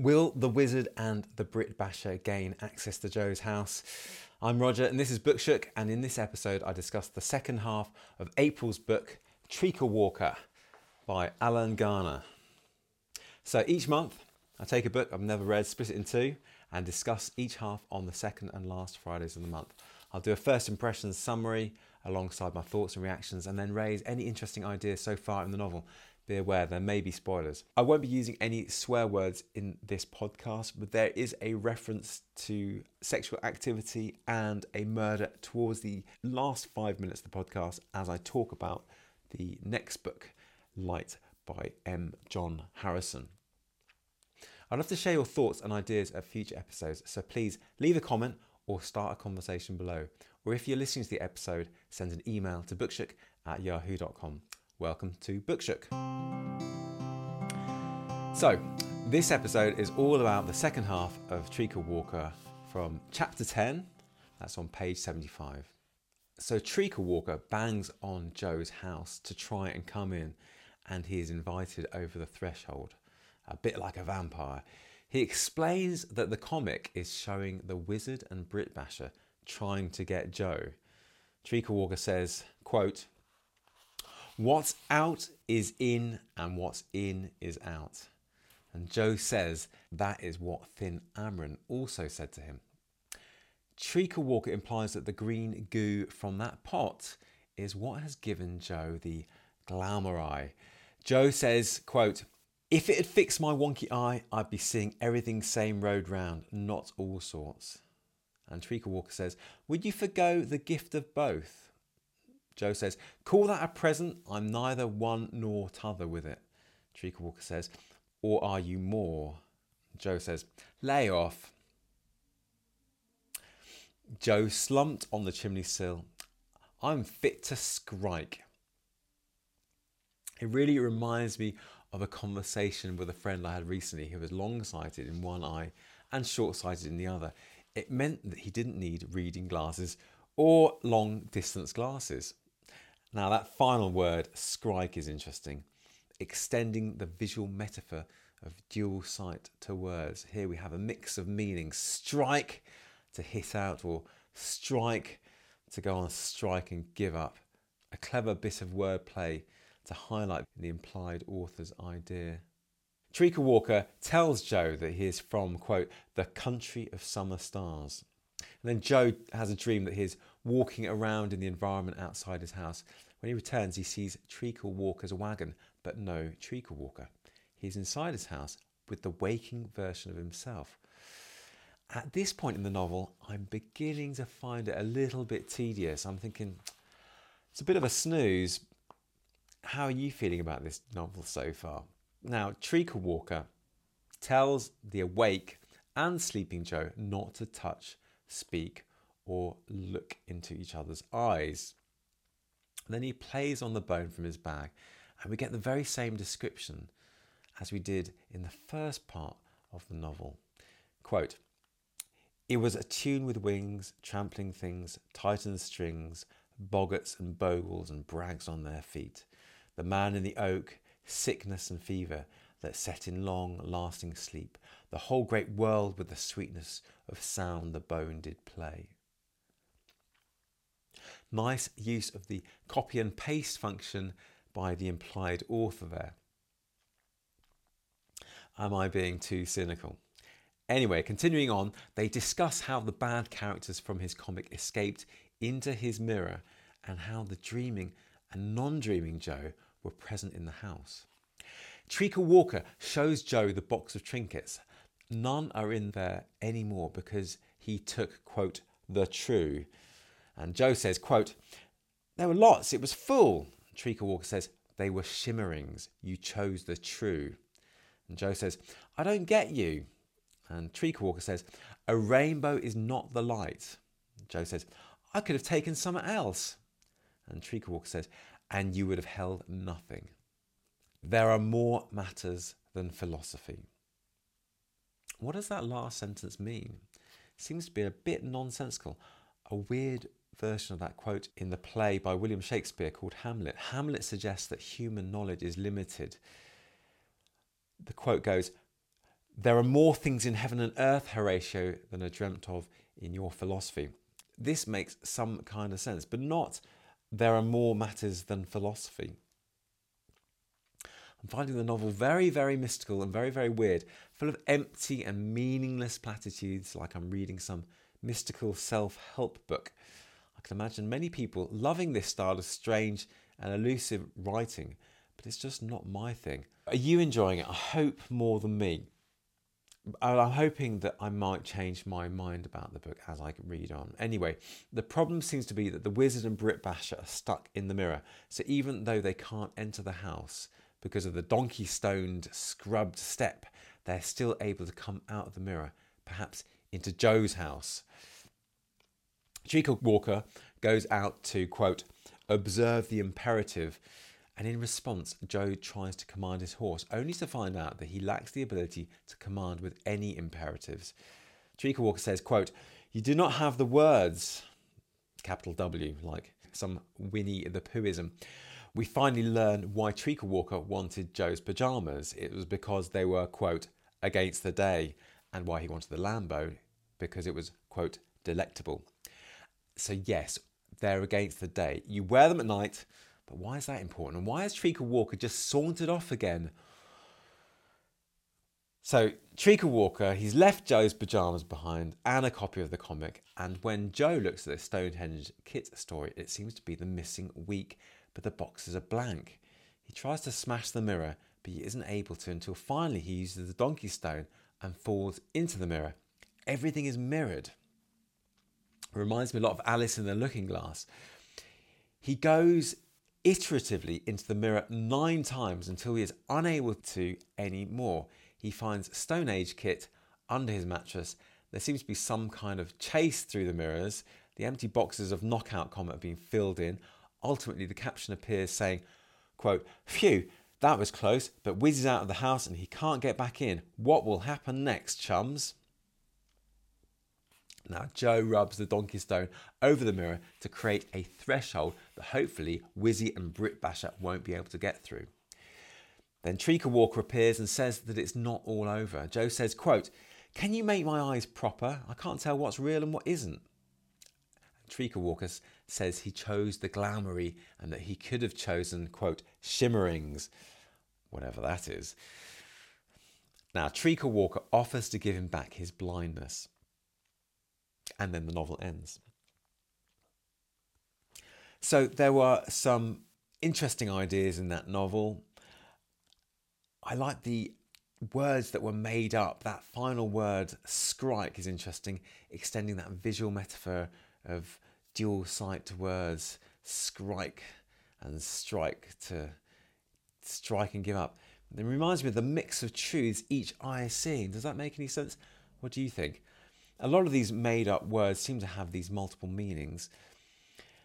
Will the wizard and the Brit Basher gain access to Joe's house? I'm Roger, and this is Bookshook. And in this episode, I discuss the second half of April's book, Treacle Walker, by Alan Garner. So each month, I take a book I've never read, split it in two, and discuss each half on the second and last Fridays of the month. I'll do a first impressions summary alongside my thoughts and reactions, and then raise any interesting ideas so far in the novel be aware there may be spoilers. I won't be using any swear words in this podcast, but there is a reference to sexual activity and a murder towards the last five minutes of the podcast as I talk about the next book, Light by M. John Harrison. I'd love to share your thoughts and ideas of future episodes, so please leave a comment or start a conversation below. Or if you're listening to the episode, send an email to bookshook at yahoo.com. Welcome to Bookshook. So, this episode is all about the second half of Treacle Walker from chapter 10, that's on page 75. So, Treacle Walker bangs on Joe's house to try and come in, and he is invited over the threshold, a bit like a vampire. He explains that the comic is showing the wizard and Brit Basher trying to get Joe. Treacle Walker says, quote, What's out is in, and what's in is out. And Joe says that is what Thin Amren also said to him. Treacle Walker implies that the green goo from that pot is what has given Joe the glamour eye. Joe says, quote, if it had fixed my wonky eye, I'd be seeing everything same road round, not all sorts. And Treacle Walker says, Would you forgo the gift of both? Joe says, Call that a present? I'm neither one nor t'other with it. Treacle Walker says, Or are you more? Joe says, Lay off. Joe slumped on the chimney sill. I'm fit to strike. It really reminds me of a conversation with a friend I had recently who was long sighted in one eye and short sighted in the other. It meant that he didn't need reading glasses or long distance glasses. Now, that final word, strike, is interesting, extending the visual metaphor of dual sight to words. Here we have a mix of meanings strike to hit out, or strike to go on a strike and give up. A clever bit of wordplay to highlight the implied author's idea. Treacle Walker tells Joe that he is from, quote, the country of summer stars. And then Joe has a dream that he's walking around in the environment outside his house. When he returns, he sees Treacle Walker's wagon, but no Treacle Walker. He's inside his house with the waking version of himself. At this point in the novel, I'm beginning to find it a little bit tedious. I'm thinking, it's a bit of a snooze. How are you feeling about this novel so far? Now, Treacle Walker tells the awake and sleeping Joe not to touch, speak, or look into each other's eyes. then he plays on the bone from his bag, and we get the very same description as we did in the first part of the novel. Quote, it was a tune with wings, trampling things, tightened strings, boggarts and bogles and brags on their feet. The man in the oak, sickness and fever that set in long lasting sleep. The whole great world with the sweetness of sound the bone did play. Nice use of the copy and paste function by the implied author there. Am I being too cynical? Anyway, continuing on, they discuss how the bad characters from his comic escaped into his mirror and how the dreaming and non dreaming Joe were present in the house. Treacle Walker shows Joe the box of trinkets. None are in there anymore because he took, quote, the true and Joe says, quote, There were lots, it was full. Treacle Walker says, They were shimmerings. You chose the true. And Joe says, I don't get you. And Treacle Walker says, A rainbow is not the light. Joe says, I could have taken something else. And Treacle Walker says, And you would have held nothing. There are more matters than philosophy. What does that last sentence mean? It seems to be a bit nonsensical, a weird version of that quote in the play by William Shakespeare called Hamlet. Hamlet suggests that human knowledge is limited. The quote goes, There are more things in heaven and earth, Horatio, than are dreamt of in your philosophy. This makes some kind of sense, but not there are more matters than philosophy. I'm finding the novel very, very mystical and very, very weird, full of empty and meaningless platitudes, like I'm reading some mystical self help book. I can imagine many people loving this style of strange and elusive writing, but it's just not my thing. Are you enjoying it? I hope more than me. I'm hoping that I might change my mind about the book as I read on. Anyway, the problem seems to be that the wizard and Brit Basher are stuck in the mirror. So even though they can't enter the house because of the donkey stoned, scrubbed step, they're still able to come out of the mirror, perhaps into Joe's house. Treacle Walker goes out to, quote, observe the imperative and in response, Joe tries to command his horse, only to find out that he lacks the ability to command with any imperatives. Treacle Walker says, quote, You do not have the words, capital W, like some Winnie the Poohism. We finally learn why Treacle Walker wanted Joe's pyjamas. It was because they were, quote, against the day, and why he wanted the Lambo, because it was, quote, delectable. So, yes, they're against the day. You wear them at night but why is that important? And why has Treacle Walker just sauntered off again? So, Treacle Walker, he's left Joe's pyjamas behind and a copy of the comic. And when Joe looks at the Stonehenge kit story, it seems to be the missing week, but the boxes are blank. He tries to smash the mirror, but he isn't able to until finally he uses the donkey stone and falls into the mirror. Everything is mirrored. Reminds me a lot of Alice in the Looking Glass. He goes iteratively into the mirror nine times until he is unable to anymore. He finds Stone Age kit under his mattress. There seems to be some kind of chase through the mirrors. The empty boxes of Knockout Comet are being filled in. Ultimately, the caption appears saying, quote, Phew, that was close, but Wiz is out of the house and he can't get back in. What will happen next, chums? Now, Joe rubs the donkey stone over the mirror to create a threshold that hopefully Wizzy and Brit Basher won't be able to get through. Then Treacle Walker appears and says that it's not all over. Joe says, quote, Can you make my eyes proper? I can't tell what's real and what isn't. Treacle Walker says he chose the glamoury and that he could have chosen, quote, shimmerings, whatever that is. Now, Treacle Walker offers to give him back his blindness and then the novel ends. So there were some interesting ideas in that novel. I like the words that were made up. That final word, "scrike," is interesting, extending that visual metaphor of dual sight words, "scrike" and "strike" to strike and give up. It reminds me of the mix of truths each eye is seeing. Does that make any sense? What do you think? A lot of these made up words seem to have these multiple meanings.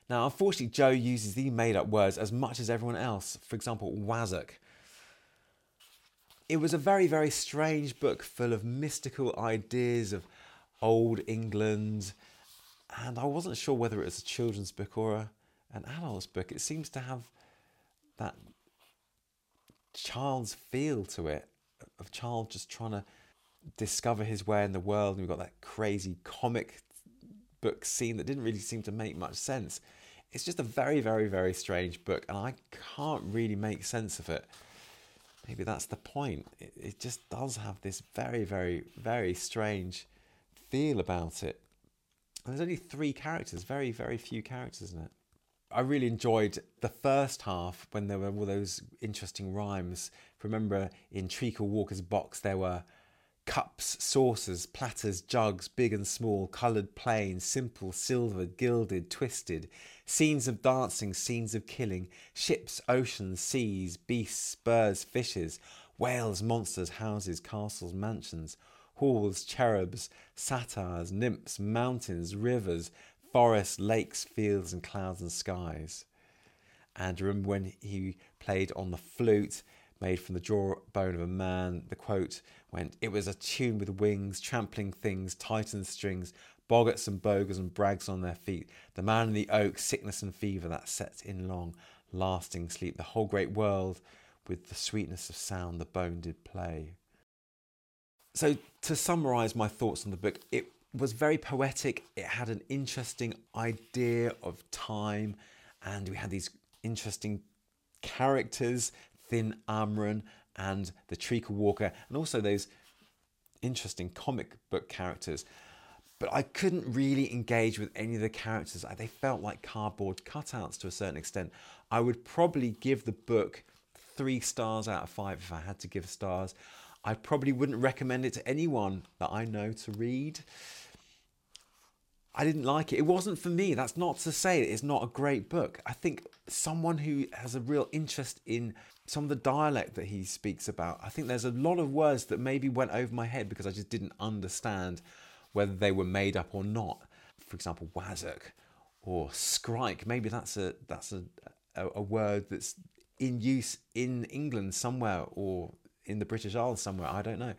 Now, unfortunately, Joe uses these made up words as much as everyone else. For example, Wazzock. It was a very, very strange book full of mystical ideas of old England, and I wasn't sure whether it was a children's book or a, an adult's book. It seems to have that child's feel to it, of child just trying to discover his way in the world. And we've got that crazy comic book scene that didn't really seem to make much sense. It's just a very, very, very strange book, and I can't really make sense of it. Maybe that's the point. It, it just does have this very, very, very strange feel about it. And there's only three characters, very, very few characters in it. I really enjoyed the first half when there were all those interesting rhymes. Remember in Treacle Walker's box, there were Cups, saucers, platters, jugs, big and small, coloured, plain, simple, silvered, gilded, twisted, scenes of dancing, scenes of killing, ships, oceans, seas, beasts, birds, fishes, whales, monsters, houses, castles, mansions, halls, cherubs, satyrs, nymphs, mountains, rivers, forests, lakes, fields, and clouds and skies. And remember when he played on the flute made from the jawbone of a man. The quote went, It was a tune with wings, trampling things, tighten strings, boggarts and bogles and brags on their feet. The man in the oak, sickness and fever that sets in long, lasting sleep. The whole great world with the sweetness of sound the bone did play. So, to summarize my thoughts on the book, it was very poetic. It had an interesting idea of time, and we had these interesting characters Thin Amren and the Treacle Walker, and also those interesting comic book characters. But I couldn't really engage with any of the characters. They felt like cardboard cutouts to a certain extent. I would probably give the book three stars out of five if I had to give stars. I probably wouldn't recommend it to anyone that I know to read. I didn't like it. It wasn't for me. That's not to say it's not a great book. I think someone who has a real interest in some of the dialect that he speaks about, I think there's a lot of words that maybe went over my head because I just didn't understand whether they were made up or not. For example, wazzock or scrike. Maybe that's a that's a, a, a word that's in use in England somewhere or in the British Isles somewhere. I don't know.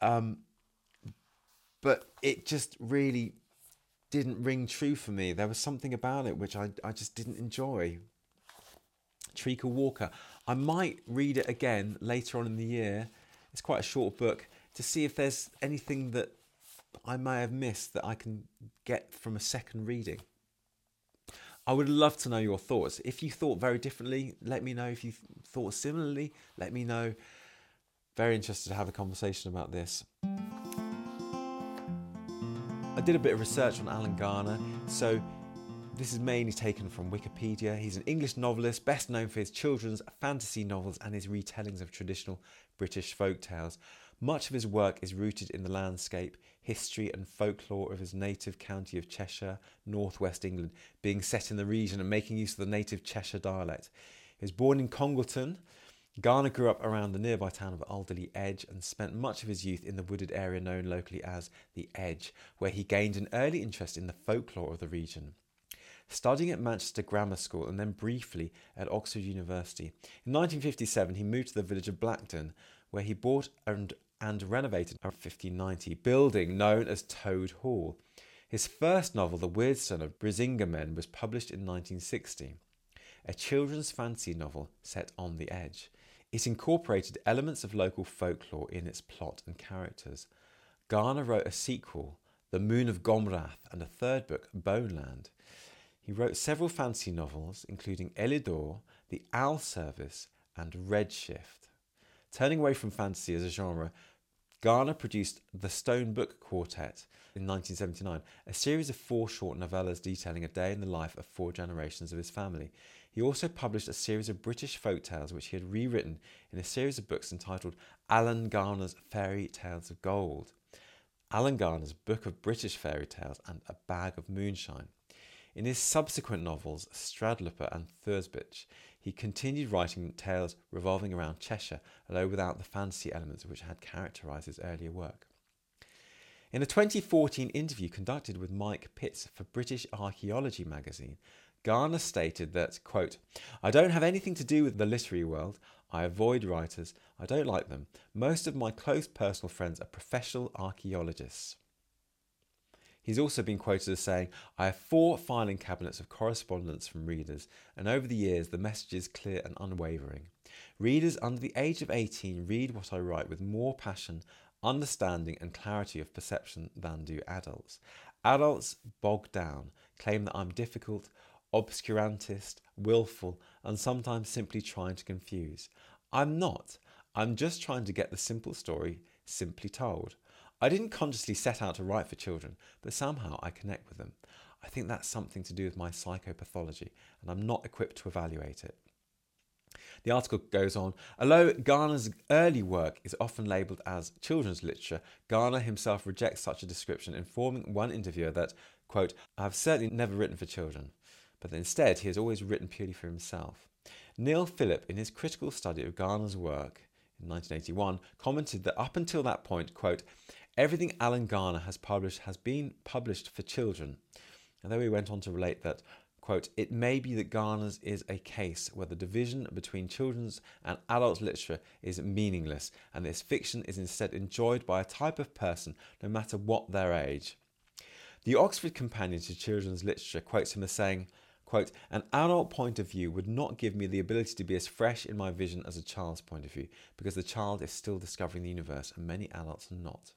Um, but it just really didn't ring true for me. There was something about it which I, I just didn't enjoy. Treacle Walker. I might read it again later on in the year. It's quite a short book to see if there's anything that I may have missed that I can get from a second reading. I would love to know your thoughts. If you thought very differently, let me know. If you thought similarly, let me know. Very interested to have a conversation about this. I did a bit of research on Alan Garner, so this is mainly taken from Wikipedia. He's an English novelist, best known for his children's fantasy novels and his retellings of traditional British folk tales. Much of his work is rooted in the landscape, history, and folklore of his native county of Cheshire, northwest England, being set in the region and making use of the native Cheshire dialect. He was born in Congleton, Garner grew up around the nearby town of Alderley Edge and spent much of his youth in the wooded area known locally as the Edge, where he gained an early interest in the folklore of the region. Studying at Manchester Grammar School and then briefly at Oxford University, in 1957 he moved to the village of Blackden, where he bought and, and renovated a 1590 building known as Toad Hall. His first novel, The Weirdstone of Brisingamen, was published in 1960, a children's fantasy novel set on the edge. It incorporated elements of local folklore in its plot and characters. Garner wrote a sequel, The Moon of Gomrath, and a third book, Boneland. He wrote several fantasy novels, including Elidor, The Owl Service, and Redshift. Turning away from fantasy as a genre, Garner produced The Stone Book Quartet in 1979, a series of four short novellas detailing a day in the life of four generations of his family. He also published a series of British folk tales which he had rewritten in a series of books entitled Alan Garner's Fairy Tales of Gold, Alan Garner's Book of British Fairy Tales, and A Bag of Moonshine. In his subsequent novels, Strandloper and Thursbitch, he continued writing tales revolving around Cheshire, although without the fantasy elements which had characterised his earlier work. In a 2014 interview conducted with Mike Pitts for British Archaeology magazine, Garner stated that, quote, I don't have anything to do with the literary world. I avoid writers. I don't like them. Most of my close personal friends are professional archaeologists. He's also been quoted as saying, I have four filing cabinets of correspondence from readers, and over the years the message is clear and unwavering. Readers under the age of 18 read what I write with more passion, understanding, and clarity of perception than do adults. Adults bog down, claim that I'm difficult, obscurantist, willful, and sometimes simply trying to confuse. I'm not. I'm just trying to get the simple story simply told. I didn't consciously set out to write for children, but somehow I connect with them. I think that's something to do with my psychopathology, and I'm not equipped to evaluate it. The article goes on Although Garner's early work is often labelled as children's literature, Garner himself rejects such a description, informing one interviewer that, quote, I have certainly never written for children but instead he has always written purely for himself. Neil Philip, in his critical study of Garner's work in 1981, commented that up until that point, quote, everything Alan Garner has published has been published for children. And then he went on to relate that, quote, it may be that Garner's is a case where the division between children's and adult literature is meaningless, and this fiction is instead enjoyed by a type of person, no matter what their age. The Oxford Companion to Children's Literature quotes him as saying, Quote, an adult point of view would not give me the ability to be as fresh in my vision as a child's point of view, because the child is still discovering the universe and many adults are not.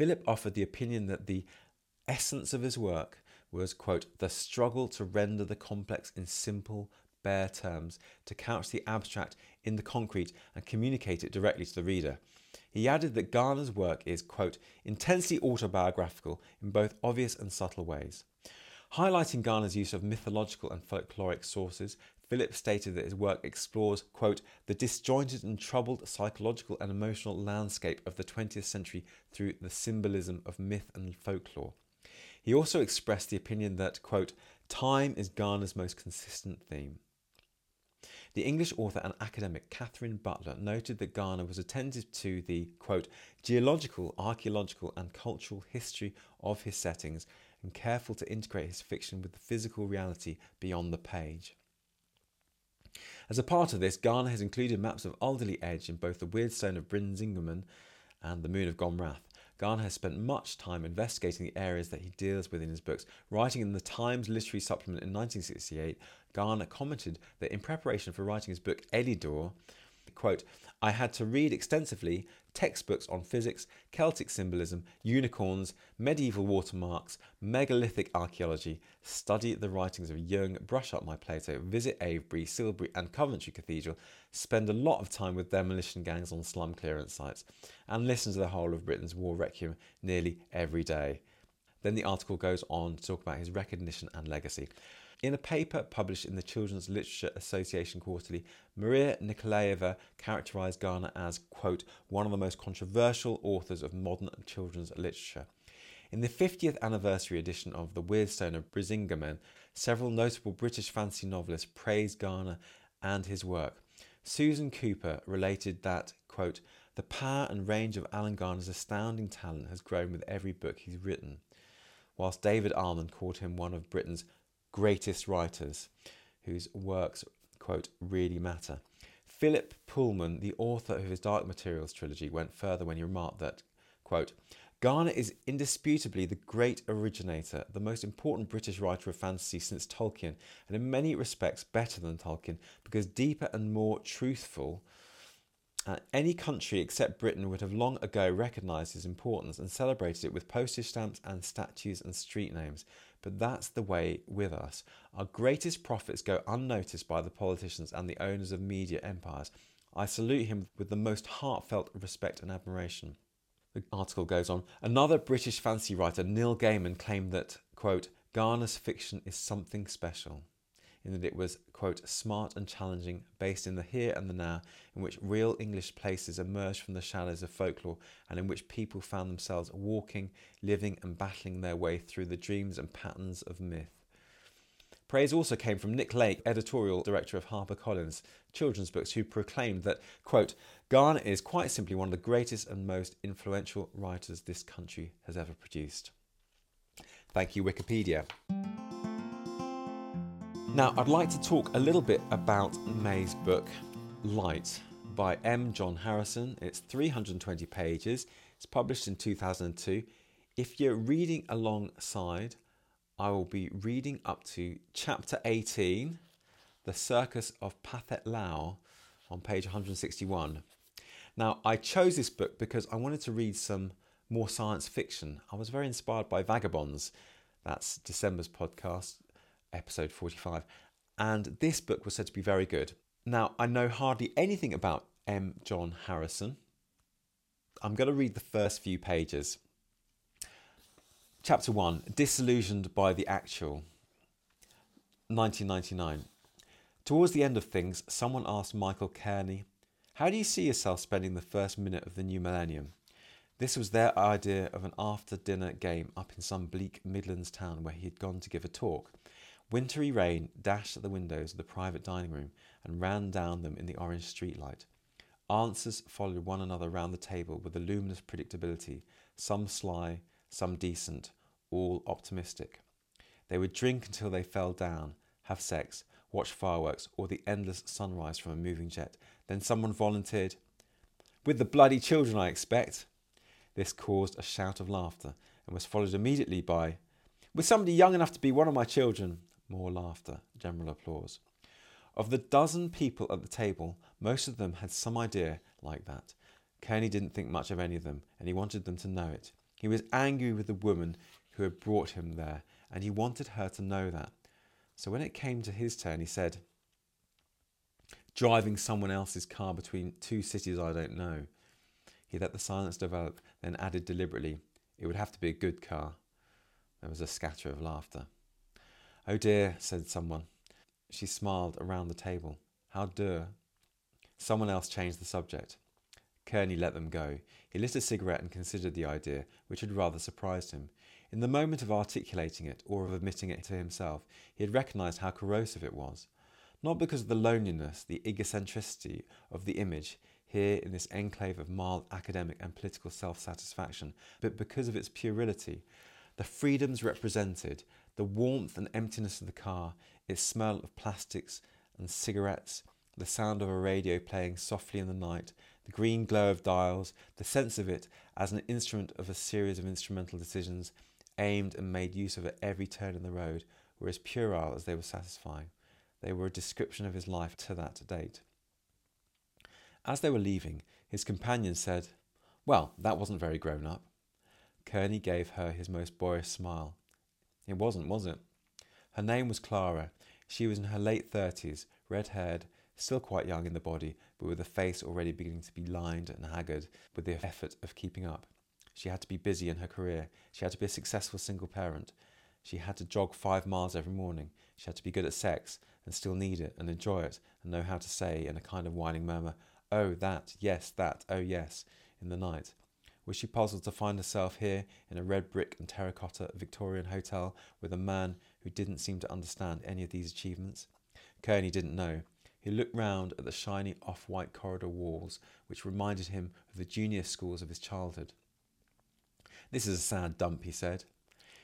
Philip offered the opinion that the essence of his work was, quote, the struggle to render the complex in simple, bare terms, to couch the abstract in the concrete and communicate it directly to the reader. He added that Garner's work is, quote, intensely autobiographical in both obvious and subtle ways. Highlighting Garner's use of mythological and folkloric sources, Philip stated that his work explores, quote, the disjointed and troubled psychological and emotional landscape of the 20th century through the symbolism of myth and folklore. He also expressed the opinion that, quote, time is Garner's most consistent theme. The English author and academic Catherine Butler noted that Garner was attentive to the, quote, geological, archaeological, and cultural history of his settings and careful to integrate his fiction with the physical reality beyond the page. As a part of this, Garner has included maps of Alderley Edge in both the Weirdstone of Brisingamen and the Moon of Gomrath. Garner has spent much time investigating the areas that he deals with in his books. Writing in the Times Literary Supplement in 1968, Garner commented that in preparation for writing his book Elidor, quote, I had to read extensively textbooks on physics, Celtic symbolism, unicorns, medieval watermarks, megalithic archaeology, study the writings of Jung, brush up my Plato, visit Avebury, Silbury, and Coventry Cathedral, spend a lot of time with demolition gangs on slum clearance sites, and listen to the whole of Britten's war requiem nearly every day. Then the article goes on to talk about his recognition and legacy. In a paper published in the Children's Literature Association Quarterly, Maria Nikolajeva characterized Garner as, quote, one of the most controversial authors of modern children's literature. In the 50th anniversary edition of The Weirdstone of Brisingamen, several notable British fantasy novelists praised Garner and his work. Susan Cooper related that, quote, the power and range of Alan Garner's astounding talent has grown with every book he's written, whilst David Almond called him one of Britain's greatest writers whose works, quote, really matter. Philip Pullman, the author of his Dark Materials trilogy, went further when he remarked that, quote, Garner is indisputably the great originator, the most important British writer of fantasy since Tolkien, and in many respects better than Tolkien, because deeper and more truthful. Uh, any country except Britain would have long ago recognised his importance and celebrated it with postage stamps and statues and street names. But that's the way with us. Our greatest prophets go unnoticed by the politicians and the owners of media empires. I salute him with the most heartfelt respect and admiration. The article goes on. Another British fantasy writer, Neil Gaiman, claimed that, quote, Garner's fiction is something special in that it was, quote, smart and challenging, based in the here and the now, in which real English places emerged from the shadows of folklore, and in which people found themselves walking, living, and battling their way through the dreams and patterns of myth. Praise also came from Nick Lake, editorial director of HarperCollins children's books, who proclaimed that, quote, Garner is quite simply one of the greatest and most influential writers this country has ever produced. Thank you, Wikipedia. Now, I'd like to talk a little bit about May's book, Light, by M. John Harrison. It's 320 pages. It's published in 2002. If you're reading alongside, I will be reading up to chapter 18, The Circus of Pathet Lao, on page 161. Now, I chose this book because I wanted to read some more science fiction. I was very inspired by Vagabonds. That's December's podcast episode 45. And this book was said to be very good. Now, I know hardly anything about M. John Harrison. I'm going to read the first few pages. Chapter 1 Disillusioned by the Actual. 1999. Towards the end of things, someone asked Michael Kearney, How do you see yourself spending the first minute of the new millennium? This was their idea of an after dinner game up in some bleak Midlands town where he had gone to give a talk. Wintry rain dashed at the windows of the private dining room and ran down them in the orange streetlight. Answers followed one another round the table with a luminous predictability, some sly, some decent, all optimistic. They would drink until they fell down, have sex, watch fireworks, or the endless sunrise from a moving jet. Then someone volunteered, With the bloody children, I expect. This caused a shout of laughter and was followed immediately by, With somebody young enough to be one of my children. More laughter, general applause. Of the dozen people at the table, most of them had some idea like that. Kearney didn't think much of any of them, and he wanted them to know it. He was angry with the woman who had brought him there, and he wanted her to know that. So when it came to his turn, he said, Driving someone else's car between two cities I don't know. He let the silence develop, then added deliberately, It would have to be a good car. There was a scatter of laughter. Oh dear, said someone. She smiled around the table. How dear. Someone else changed the subject. Kearney let them go. He lit a cigarette and considered the idea, which had rather surprised him. In the moment of articulating it, or of admitting it to himself, he had recognised how corrosive it was. Not because of the loneliness, the egocentricity of the image here in this enclave of mild academic and political self satisfaction, but because of its puerility, the freedoms represented, the warmth and emptiness of the car, its smell of plastics and cigarettes, the sound of a radio playing softly in the night, the green glow of dials, the sense of it as an instrument of a series of instrumental decisions aimed and made use of at every turn in the road were as puerile as they were satisfying. They were a description of his life to that date. As they were leaving, his companion said, Well, that wasn't very grown up. Kearney gave her his most boyish smile. It wasn't, was it? Her name was Clara. She was in her late thirties, red haired, still quite young in the body, but with a face already beginning to be lined and haggard with the effort of keeping up. She had to be busy in her career. She had to be a successful single parent. She had to jog five miles every morning. She had to be good at sex and still need it and enjoy it and know how to say in a kind of whining murmur, Oh, that, yes, that, oh, yes, in the night. Was she puzzled to find herself here in a red brick and terracotta Victorian hotel with a man who didn't seem to understand any of these achievements? Kearney didn't know. He looked round at the shiny off white corridor walls, which reminded him of the junior schools of his childhood. This is a sad dump, he said.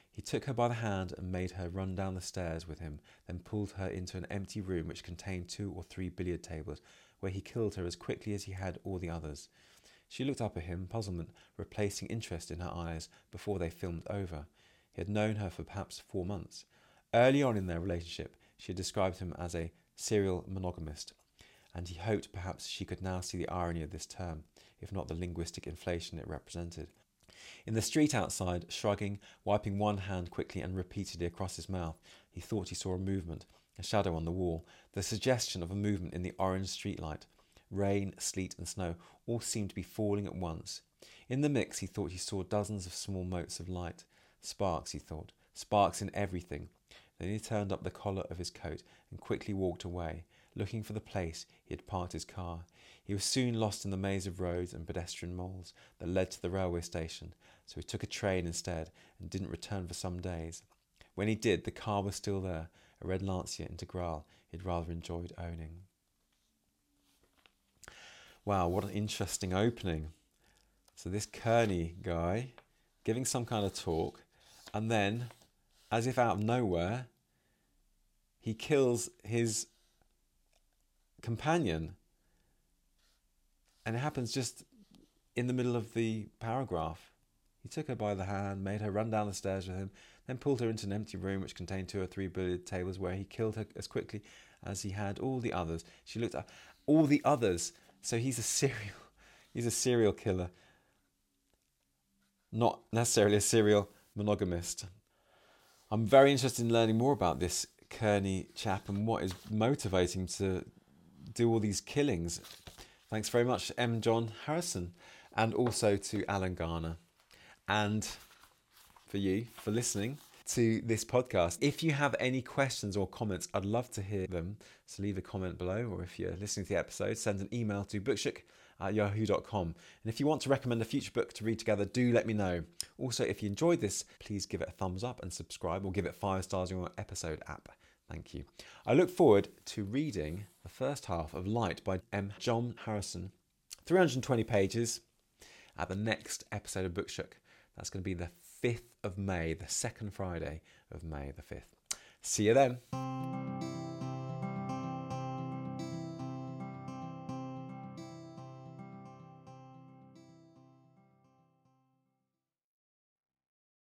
He took her by the hand and made her run down the stairs with him, then pulled her into an empty room which contained two or three billiard tables, where he killed her as quickly as he had all the others. She looked up at him, puzzlement replacing interest in her eyes before they filmed over. He had known her for perhaps four months. Early on in their relationship, she had described him as a serial monogamist, and he hoped perhaps she could now see the irony of this term, if not the linguistic inflation it represented. In the street outside, shrugging, wiping one hand quickly and repeatedly across his mouth, he thought he saw a movement, a shadow on the wall, the suggestion of a movement in the orange streetlight. Rain, sleet, and snow all seemed to be falling at once. In the mix, he thought he saw dozens of small motes of light. Sparks, he thought, sparks in everything. Then he turned up the collar of his coat and quickly walked away, looking for the place he had parked his car. He was soon lost in the maze of roads and pedestrian moles that led to the railway station, so he took a train instead and didn't return for some days. When he did, the car was still there, a red Lancia Integrale he'd rather enjoyed owning. Wow, what an interesting opening. So, this Kearney guy giving some kind of talk, and then, as if out of nowhere, he kills his companion. And it happens just in the middle of the paragraph. He took her by the hand, made her run down the stairs with him, then pulled her into an empty room which contained two or three billiard tables where he killed her as quickly as he had all the others. She looked at all the others so he's a serial he's a serial killer. Not necessarily a serial monogamist. I'm very interested in learning more about this Kearney chap and what is motivating him to do all these killings. Thanks very much, M. John Harrison, and also to Alan Garner, and for you for listening to this podcast. If you have any questions or comments, I'd love to hear them. So leave a comment below, or if you're listening to the episode, send an email to bookshook at yahoo.com. And if you want to recommend a future book to read together, do let me know. Also, if you enjoyed this, please give it a thumbs up and subscribe, or give it five stars in your episode app. Thank you. I look forward to reading the first half of Light by M. John Harrison, 320 pages, at the next episode of Bookshook. That's going to be the 5th of May, the second Friday of May the 5th. See you then.